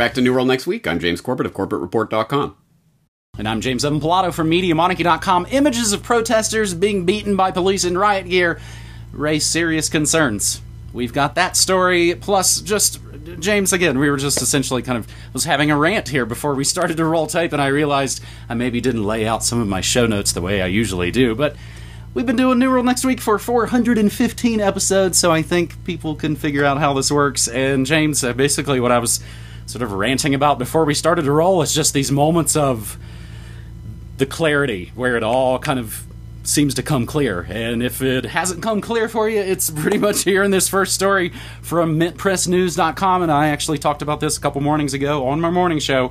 back to New World Next Week. I'm James Corbett of CorbettReport.com. And I'm James Evan Pilato from MediaMonarchy.com. Images of protesters being beaten by police in riot gear raise serious concerns. We've got that story, plus just James again. We were just essentially kind of was having a rant here before we started to roll tape, and I realized I maybe didn't lay out some of my show notes the way I usually do. But we've been doing New World next week for 415 episodes, so I think people can figure out how this works. And James, uh, basically, what I was sort of ranting about before we started to roll is just these moments of the clarity where it all kind of seems to come clear. And if it hasn't come clear for you, it's pretty much here in this first story from mintpressnews.com. And I actually talked about this a couple mornings ago on my morning show.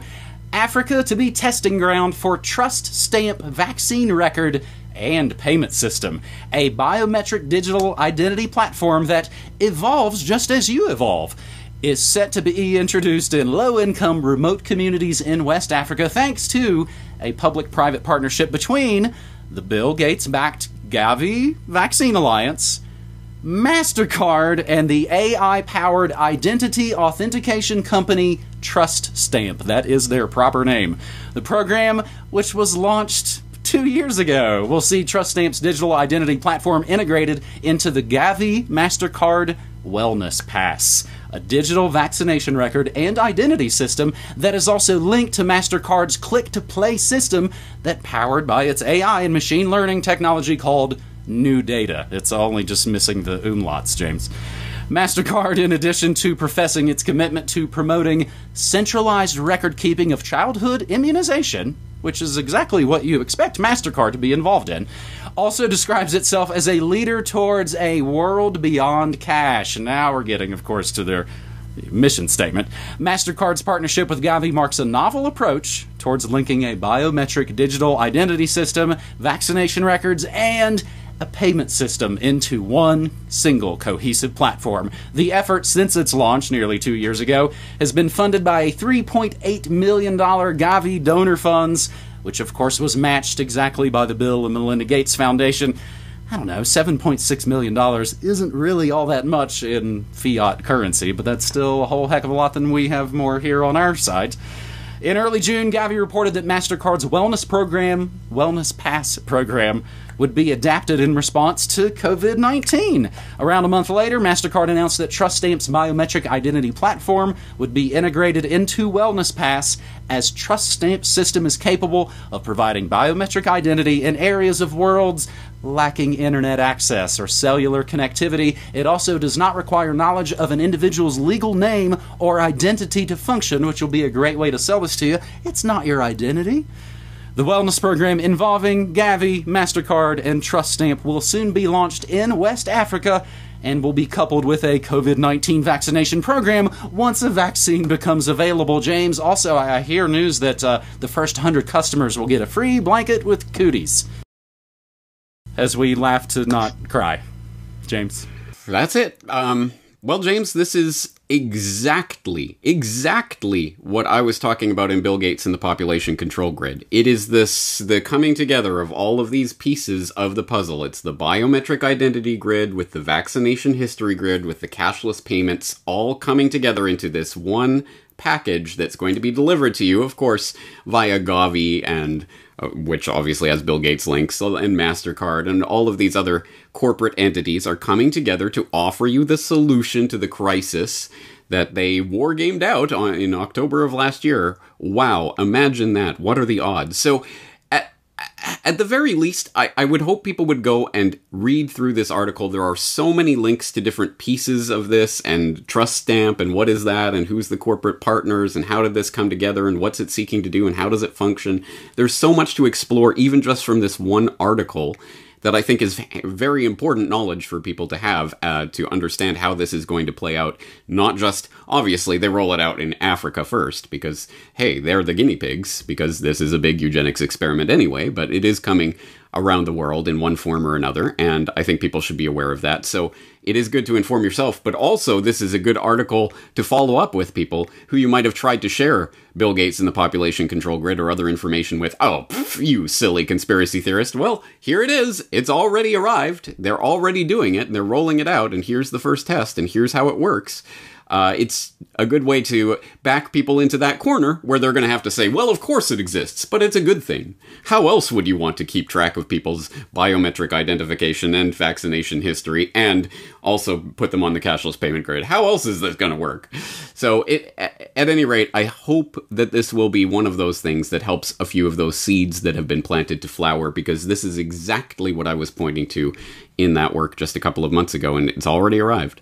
Africa to be testing ground for trust stamp vaccine record and payment system, a biometric digital identity platform that evolves just as you evolve. Is set to be introduced in low income remote communities in West Africa thanks to a public private partnership between the Bill Gates backed Gavi Vaccine Alliance, MasterCard, and the AI powered identity authentication company Trust Stamp. That is their proper name. The program, which was launched two years ago, will see Trust Stamp's digital identity platform integrated into the Gavi MasterCard Wellness Pass, a digital vaccination record and identity system that is also linked to MasterCard's Click to Pay system that powered by its AI and machine learning technology called NuData. It's only just missing the umlauts, James. MasterCard, in addition to professing its commitment to promoting centralized record keeping of childhood immunization, which is exactly what you expect MasterCard to be involved in, also describes itself as a leader towards a world beyond cash. Now we're getting, of course, to their mission statement. MasterCard's partnership with Gavi marks a novel approach towards linking a biometric digital identity system, vaccination records, and a payment system into one single cohesive platform. The effort since its launch nearly two years ago has been funded by a $3.8 million Gavi donor funds, which of course was matched exactly by the Bill and Melinda Gates Foundation. I don't know, $7.6 million isn't really all that much in fiat currency, but that's still a whole heck of a lot than we have more here on our side. In early June, Gavi reported that MasterCard's wellness program, Wellness Pass program, would be adapted in response to COVID 19. Around a month later, MasterCard announced that Trust Stamp's biometric identity platform would be integrated into Wellness Pass, as Trust Stamp's system is capable of providing biometric identity in areas of worlds lacking internet access or cellular connectivity. It also does not require knowledge of an individual's legal name or identity to function, which will be a great way to sell this to you. It's not your identity. The wellness program involving Gavi, MasterCard, and Trust Stamp will soon be launched in West Africa and will be coupled with a COVID 19 vaccination program once a vaccine becomes available. James, also, I hear news that uh, the first 100 customers will get a free blanket with cooties. As we laugh to not cry. James. That's it. Um, well, James, this is exactly, exactly what I was talking about in Bill Gates and the population control grid. It is this the coming together of all of these pieces of the puzzle. It's the biometric identity grid with the vaccination history grid with the cashless payments all coming together into this one package that's going to be delivered to you, of course, via Gavi and uh, which obviously has Bill Gates links and MasterCard and all of these other corporate entities are coming together to offer you the solution to the crisis that they wargamed out on, in October of last year. Wow, imagine that. What are the odds? So at the very least, I, I would hope people would go and read through this article. There are so many links to different pieces of this and trust stamp and what is that and who's the corporate partners and how did this come together and what's it seeking to do and how does it function. There's so much to explore even just from this one article that I think is very important knowledge for people to have uh, to understand how this is going to play out. Not just, obviously, they roll it out in Africa first, because, hey, they're the guinea pigs, because this is a big eugenics experiment anyway, but it is coming around the world in one form or another, and I think people should be aware of that. So it is good to inform yourself, but also this is a good article to follow up with people who you might have tried to share Bill Gates and the population control grid or other information with. Oh, pff, you silly conspiracy theorist. Well, here it is. It's already arrived. They're already doing it, and they're rolling it out, and here's the first test, and here's how it works. Uh, it's a good way to back people into that corner where they're going to have to say, well, of course it exists, but it's a good thing. How else would you want to keep track of people's biometric identification and vaccination history and also put them on the cashless payment grid? How else is this going to work? So, it, at any rate, I hope that this will be one of those things that helps a few of those seeds that have been planted to flower because this is exactly what I was pointing to in that work just a couple of months ago, and it's already arrived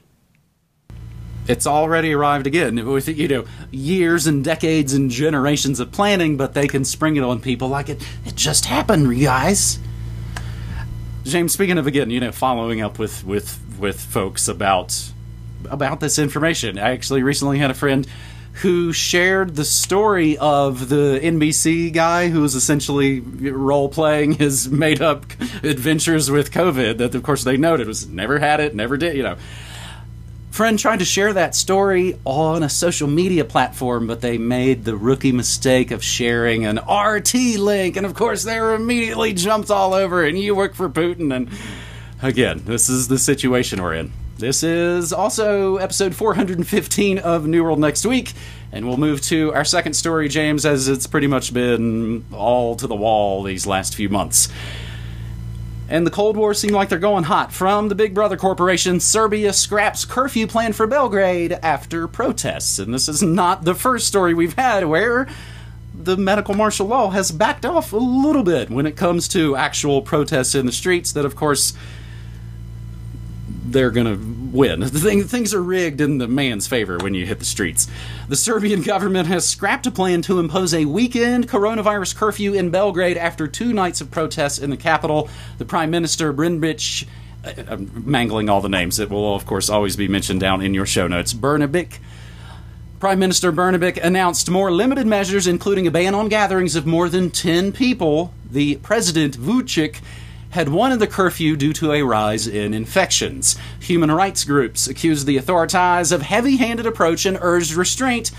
it's already arrived again with you know years and decades and generations of planning but they can spring it on people like it it just happened you guys james speaking of again you know following up with with with folks about about this information i actually recently had a friend who shared the story of the NBC guy who was essentially role playing his made up adventures with COVID. That, of course, they noted was never had it, never did, you know friend tried to share that story on a social media platform, but they made the rookie mistake of sharing an RT link, and of course they were immediately jumped all over. And you work for Putin, and again, this is the situation we're in. This is also episode 415 of New World Next Week, and we'll move to our second story, James, as it's pretty much been all to the wall these last few months and the Cold War seem like they're going hot. From the Big Brother Corporation, Serbia scraps curfew plan for Belgrade after protests. And this is not the first story we've had where the medical martial law has backed off a little bit when it comes to actual protests in the streets that, of course, they're going to win. Thing, things are rigged in the man's favor when you hit the streets. The Serbian government has scrapped a plan to impose a weekend coronavirus curfew in Belgrade after two nights of protests in the capital. The Prime Minister, Brnabic, uh, I'm mangling all the names. It will, of course, always be mentioned down in your show notes. Brnabic. Prime Minister Brnabic announced more limited measures, including a ban on gatherings of more than 10 people. The President, Vucic, had wanted the curfew due to a rise in infections. Human rights groups accused the authorities of heavy handed approach and urged restraint.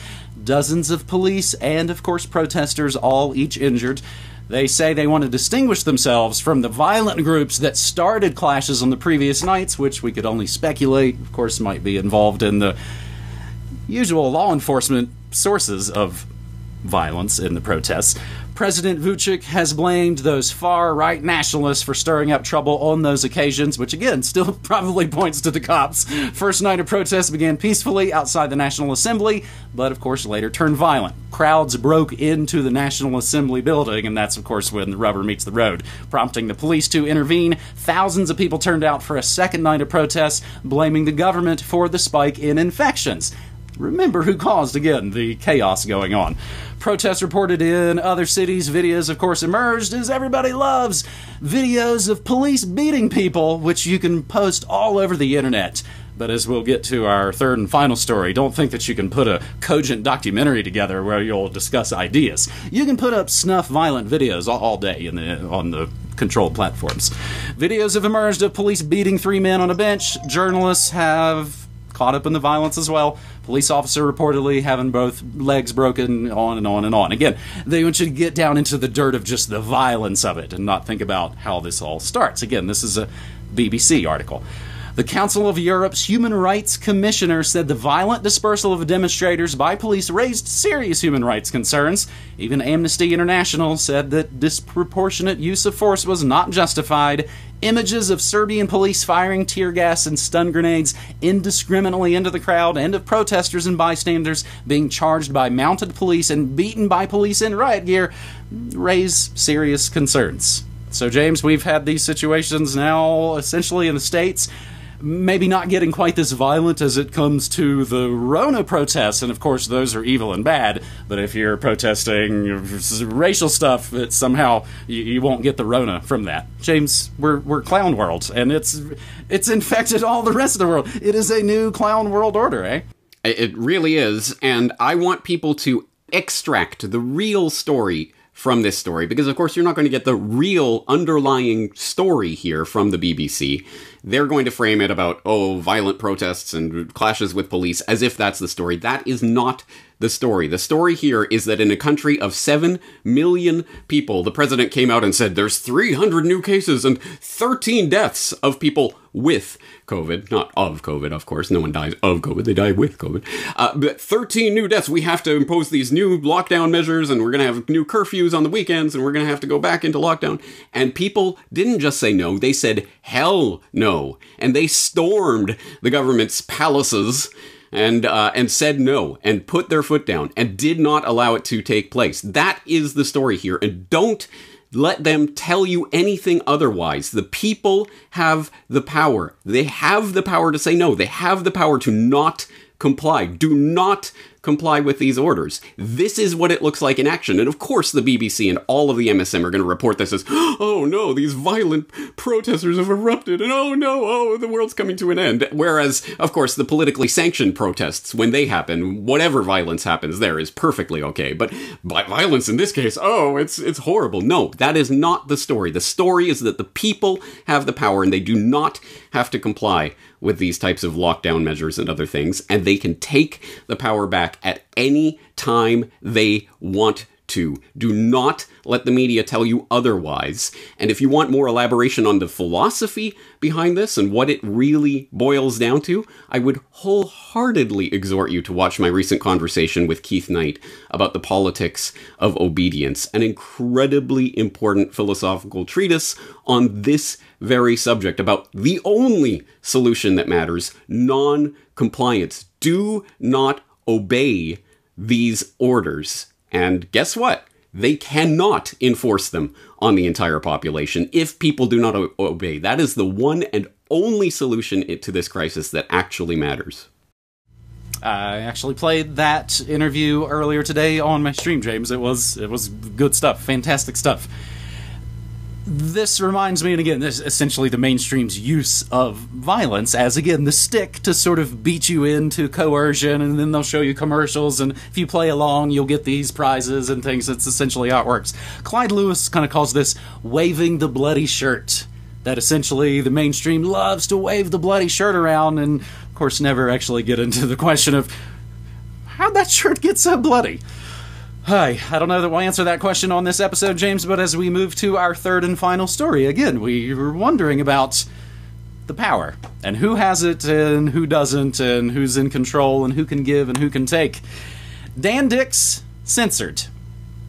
Dozens of police and, of course, protesters, all each injured. They say they want to distinguish themselves from the violent groups that started clashes on the previous nights, which we could only speculate, of course, might be involved in the usual law enforcement sources of violence in the protests. President Vucic has blamed those far right nationalists for stirring up trouble on those occasions, which again still probably points to the cops. First night of protests began peacefully outside the National Assembly, but of course later turned violent. Crowds broke into the National Assembly building, and that's of course when the rubber meets the road, prompting the police to intervene. Thousands of people turned out for a second night of protests, blaming the government for the spike in infections. Remember who caused, again, the chaos going on. Protests reported in other cities. Videos, of course, emerged as everybody loves videos of police beating people, which you can post all over the internet. But as we'll get to our third and final story, don't think that you can put a cogent documentary together where you'll discuss ideas. You can put up snuff violent videos all, day the, on the controlled platforms. Videos have emerged of police beating three men on a bench. Journalists have caught up in the violence as well. Police officer reportedly having both legs broken, on and on and on. Again, they want you to get down into the dirt of just the violence of it and not think about how this all starts. Again, this is a BBC article. The Council of Europe's Human Rights Commissioner said the violent dispersal of demonstrators by police raised serious human rights concerns. Even Amnesty International said that disproportionate use of force was not justified. Images of Serbian police firing tear gas and stun grenades indiscriminately into the crowd and of protesters and bystanders being charged by mounted police and beaten by police in riot gear raise serious concerns. So, James, we've had these situations now essentially in the States maybe not getting quite this violent as it comes to the Rona protests, and of course those are evil and bad. But if you're protesting racial stuff, it somehow you, you, won't get the Rona from that. James, we're we're clown world, and it's it's infected all the rest of the world. It is a new clown world order, eh? It really is, and I want people to extract the real story from this story because of course you're not going to get the real underlying story here from the BBC they're going to frame it about, oh, violent protests and clashes with police as if that's the story. That is not the story. The story here is that in a country of 7 million people, the president came out and said there's 300 new cases and 13 deaths of people with COVID, not of COVID, of course. No one dies of COVID, they die with COVID. Uh, but 13 new deaths. We have to impose these new lockdown measures, and we're going to have new curfews on the weekends, and we're going to have to go back into lockdown. And people didn't just say no, they said hell no. And they stormed the government's palaces and uh, and said no and put their foot down and did not allow it to take place. That is the story here, and don't let them tell you anything otherwise. The people have the power. They have the power to say no. They have the power to not comply. Do not comply with these orders. This is what it looks like in action. And of course, the BBC and all of the MSM are going to report this as, oh no, these violent protesters have erupted, and oh no, oh, the world's coming to an end. Whereas, of course, the politically sanctioned protests, when they happen, whatever violence happens there is perfectly okay. But violence in this case, oh, it's it's horrible. No, that is not the story. The story is that the people have the power and they do not have to comply with these types of lockdown measures and other things, and they can take the power back at any time they want to. Do not let the media tell you otherwise. And if you want more elaboration on the philosophy behind this and what it really boils down to, I would wholeheartedly exhort you to watch my recent conversation with Keith Knight about the politics of obedience, an incredibly important philosophical treatise on this very subject about the only solution that matters non compliance. Do not obey these orders. And guess what? They cannot enforce them on the entire population if people do not o- obey. That is the one and only solution to this crisis that actually matters. I actually played that interview earlier today on my stream, James. It was it was good stuff, fantastic stuff this reminds me, and again, this is essentially the mainstream's use of violence as, again, the stick to sort of beat you into coercion, and then they'll show you commercials, and if you play along, you'll get these prizes and things. That's essentially how it works. Clyde Lewis kind of calls this waving the bloody shirt. That essentially the mainstream loves to wave the bloody shirt around, and of course, never actually get into the question of how'd that shirt get so bloody? Hi, I don't know that we'll answer that question on this episode, James, but as we move to our third and final story, again, we were wondering about the power and who has it and who doesn't and who's in control and who can give and who can take. Dan Dicks censored.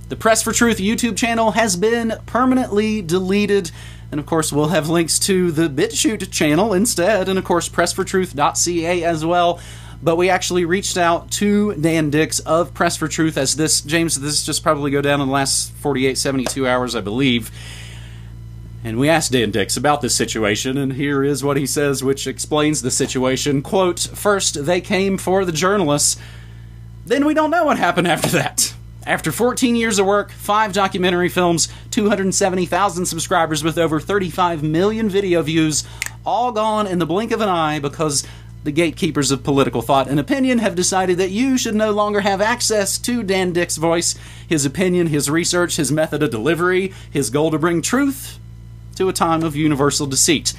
The Press for Truth YouTube channel has been permanently deleted. And of course, we'll have links to the BitChute channel instead, and of course, pressfortruth.ca as well but we actually reached out to Dan Dicks of Press for Truth as this, James, this just probably go down in the last 48, 72 hours, I believe. And we asked Dan Dicks about this situation, and here is what he says, which explains the situation. Quote, First, they came for the journalists. Then we don't know what happened after that. After 14 years of work, 5 documentary films, 270,000 subscribers with over 35 million video views, all gone in the blink of an eye because the gatekeepers of political thought and opinion have decided that you should no longer have access to Dan Dicks' voice, his opinion, his research, his method of delivery, his goal to bring truth to a time of universal deceit.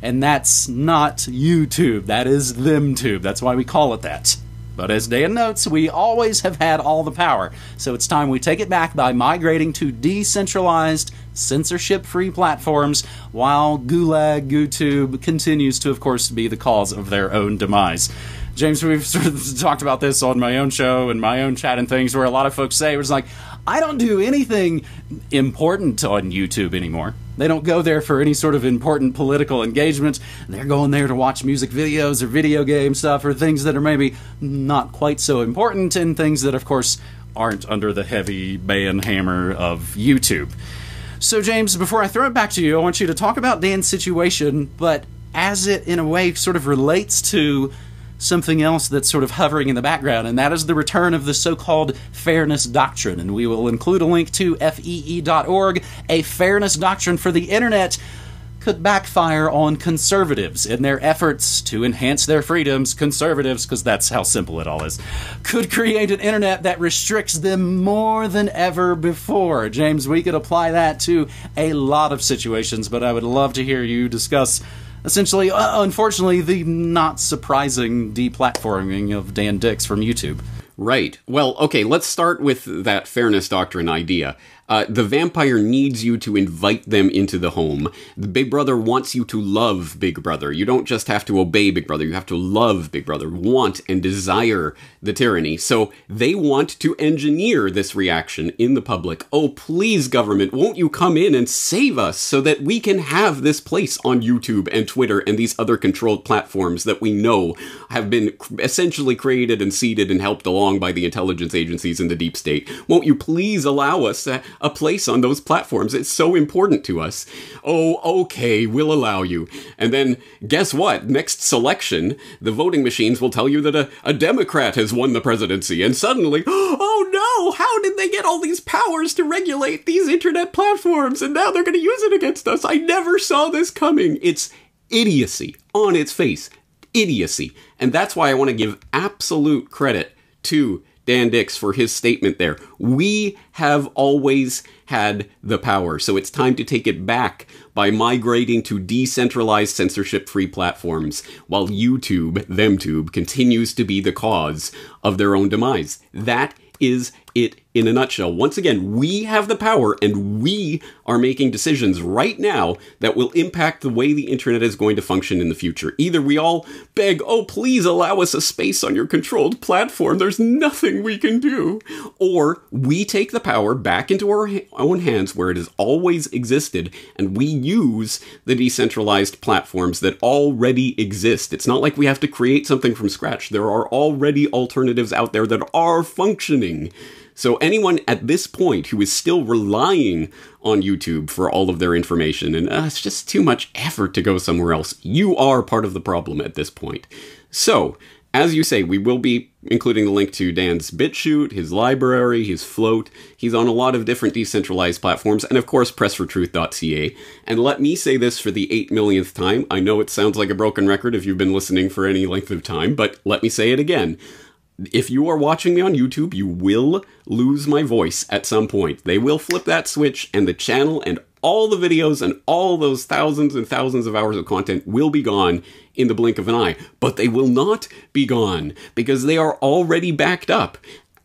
And that's not YouTube, that is ThemTube. That's why we call it that. But as Dan notes, we always have had all the power, so it's time we take it back by migrating to decentralized, censorship free platforms, while Gulag YouTube continues to, of course, be the cause of their own demise. James, we've sort of talked about this on my own show and my own chat and things where a lot of folks say, it's like, I don't do anything important on YouTube anymore. They don't go there for any sort of important political engagement. They're going there to watch music videos or video game stuff or things that are maybe not quite so important and things that, of course, aren't under the heavy ban hammer of YouTube. So, James, before I throw it back to you, I want you to talk about Dan's situation, but as it, in a way, sort of relates to something else that's sort of hovering in the background, and that is the return of the so called fairness doctrine. And we will include a link to fee.org. A fairness doctrine for the internet could backfire on conservatives in their efforts to enhance their freedoms. Conservatives, because that's how simple it all is, could create an internet that restricts them more than ever before. James, we could apply that to a lot of situations, but I would love to hear you discuss essentially, uh, unfortunately, the not surprising deplatforming of Dan Dicks from YouTube. Right. Well, okay, let's start with that fairness doctrine idea. Uh, the vampire needs you to invite them into the home. The Big Brother wants you to love Big Brother. You don't just have to obey Big Brother, you have to love Big Brother, want and desire the tyranny. So they want to engineer this reaction in the public. Oh, please, government, won't you come in and save us so that we can have this place on YouTube and Twitter and these other controlled platforms that we know have been essentially created and seeded and helped along by the intelligence agencies in the deep state? Won't you please allow us to a place on those platforms. It's so important to us. Oh, okay, we'll allow you. And then guess what? Next selection, the voting machines will tell you that a, a Democrat has won the presidency. And suddenly, oh no, how did they get all these powers to regulate these internet platforms? And now they're going to use it against us. I never saw this coming. It's idiocy on its face. Idiocy. And that's why I want to give absolute credit to Dan Dicks for his statement there. We have always had the power, so it's time to take it back by migrating to decentralized censorship free platforms, while YouTube, ThemTube, continues to be the cause of their own demise. That is it in a nutshell. Once again, we have the power and we are making decisions right now that will impact the way the internet is going to function in the future. Either we all beg, oh, please allow us a space on your controlled platform, there's nothing we can do, or we take the power back into our own hands where it has always existed and we use the decentralized platforms that already exist. It's not like we have to create something from scratch. There are already alternatives out there that are functioning. So anyone at this point who is still relying on YouTube for all of their information, and uh, it's just too much effort to go somewhere else, you are part of the problem at this point. So, as you say, we will be including the link to Dan's BitChute, his LBRY, his Flote. He's on a lot of different decentralized platforms, and of course, pressfortruth.ca. And let me say this for the eight millionth time. I know it sounds like a broken record if you've been listening for any length of time, but let me say it again if you are watching me on YouTube, you will lose my voice at some point. They will flip that switch, and the channel and all the videos and all those thousands and thousands of hours of content will be gone in the blink of an eye. But they will not be gone because they are already backed up.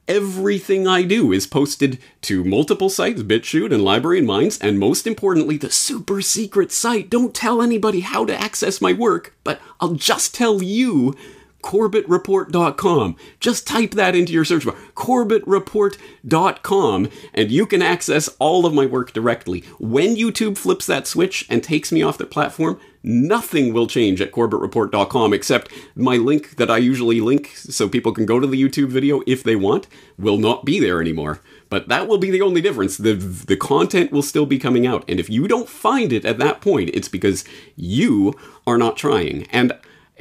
Everything I do is posted to multiple sites, BitChute and LBRY and Minds, and most importantly, the super secret site. Don't tell anybody how to access my work, but I'll just tell you corbettreport.com. Just type that into your search bar, corbettreport.com, and you can access all of my work directly. When YouTube flips that switch and takes me off the platform, nothing will change at corbettreport.com except my link that I usually link so people can go to the YouTube video if they want will not be there anymore. But that will be the only difference. The the content will still be coming out. And if you don't find it at that point, it's because you are not trying. And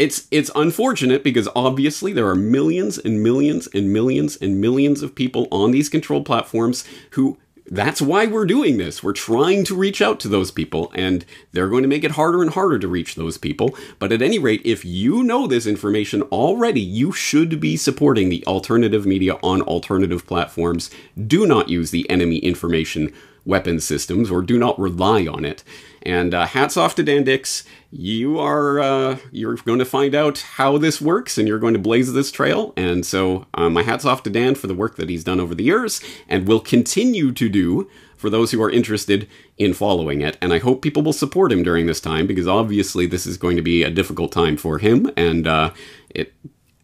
it's it's unfortunate because obviously there are millions and millions and millions and millions of people on these controlled platforms who that's why we're doing this. We're trying to reach out to those people, and they're going to make it harder and harder to reach those people. But at any rate, if you know this information already, you should be supporting the alternative media on alternative platforms. Do not use the enemy information weapons systems or do not rely on it. And uh, hats off to Dan Dicks. You are uh, you're going to find out how this works, and you're going to blaze this trail. And so, uh, my hats off to Dan for the work that he's done over the years, and will continue to do for those who are interested in following it. And I hope people will support him during this time because obviously this is going to be a difficult time for him. And uh, it,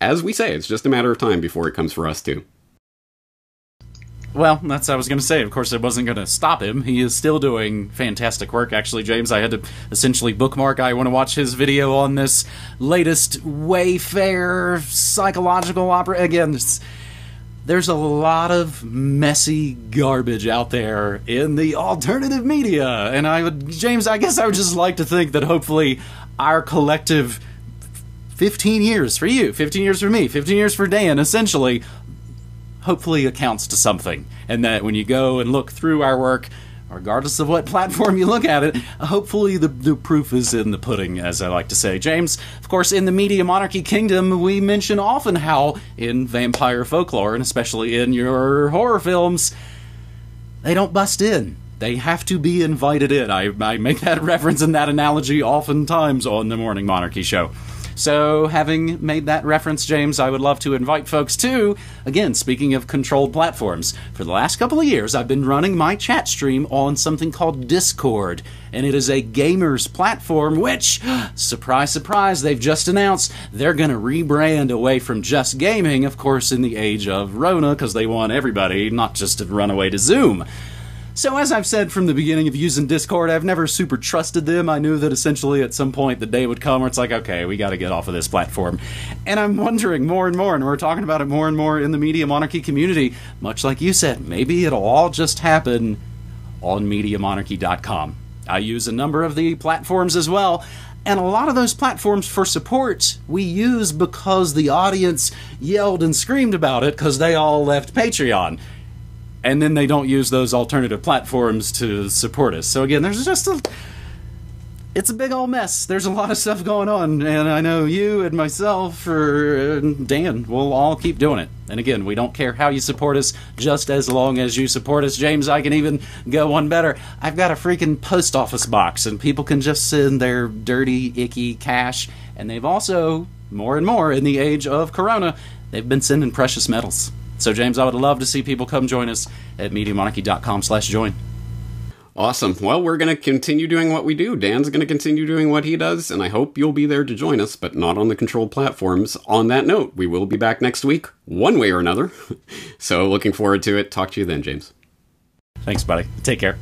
as we say, it's just a matter of time before it comes for us too. Well, that's I was going to say. Of course, I wasn't going to stop him. He is still doing fantastic work. Actually, James, I had to essentially bookmark. I want to watch his video on this latest Wayfair psychological opera. Again, there's a lot of messy garbage out there in the alternative media. And I would, James, I guess I would just like to think that hopefully our collective 15 years for you, 15 years for me, 15 years for Dan, essentially hopefully accounts to something. And that when you go and look through our work, regardless of what platform you look at it, hopefully the, the proof is in the pudding, as I like to say. James, of course, in the Media Monarchy Kingdom, we mention often how in vampire folklore, and especially in your horror films, they don't bust in. they have to be invited in. I, I make that reference and that analogy oftentimes on the Morning Monarchy show. So, having made that reference, James, I would love to invite folks to, again, speaking of controlled platforms, for the last couple of years, I've been running my chat stream on something called Discord, and it is a gamers platform which, surprise, surprise, they've just announced they're going to rebrand away from just gaming, of course, in the age of Rona, because they want everybody not just to run away to Zoom. So, as I've said from the beginning of using Discord, I've never super trusted them. I knew that essentially at some point the day would come where it's like, okay, we got to get off of this platform. And I'm wondering more and more, and we're talking about it more and more in the Media Monarchy community, much like you said, maybe it'll all just happen on MediaMonarchy.com. I use a number of the platforms as well. And a lot of those platforms for support we use because the audience yelled and screamed about it because they all left Patreon and then they don't use those alternative platforms to support us. So again, there's just a it's a big old mess. There's a lot of stuff going on, and I know you and myself or uh, Dan will all keep doing it. And again, we don't care how you support us, just as long as you support us. James, I can even go one better. I've got a freaking post office box, and people can just send their dirty, icky cash. And they've also, more and more in the age of Corona, they've been sending precious metals. So, James, I would love to see people come join us at MediaMonarchy.com slash join. Awesome. Well, we're going to continue doing what we do. Dan's going to continue doing what he does, and I hope you'll be there to join us, but not on the controlled platforms. On that note, we will be back next week, one way or another. so, looking forward to it. Talk to you then, James. Thanks, buddy. Take care.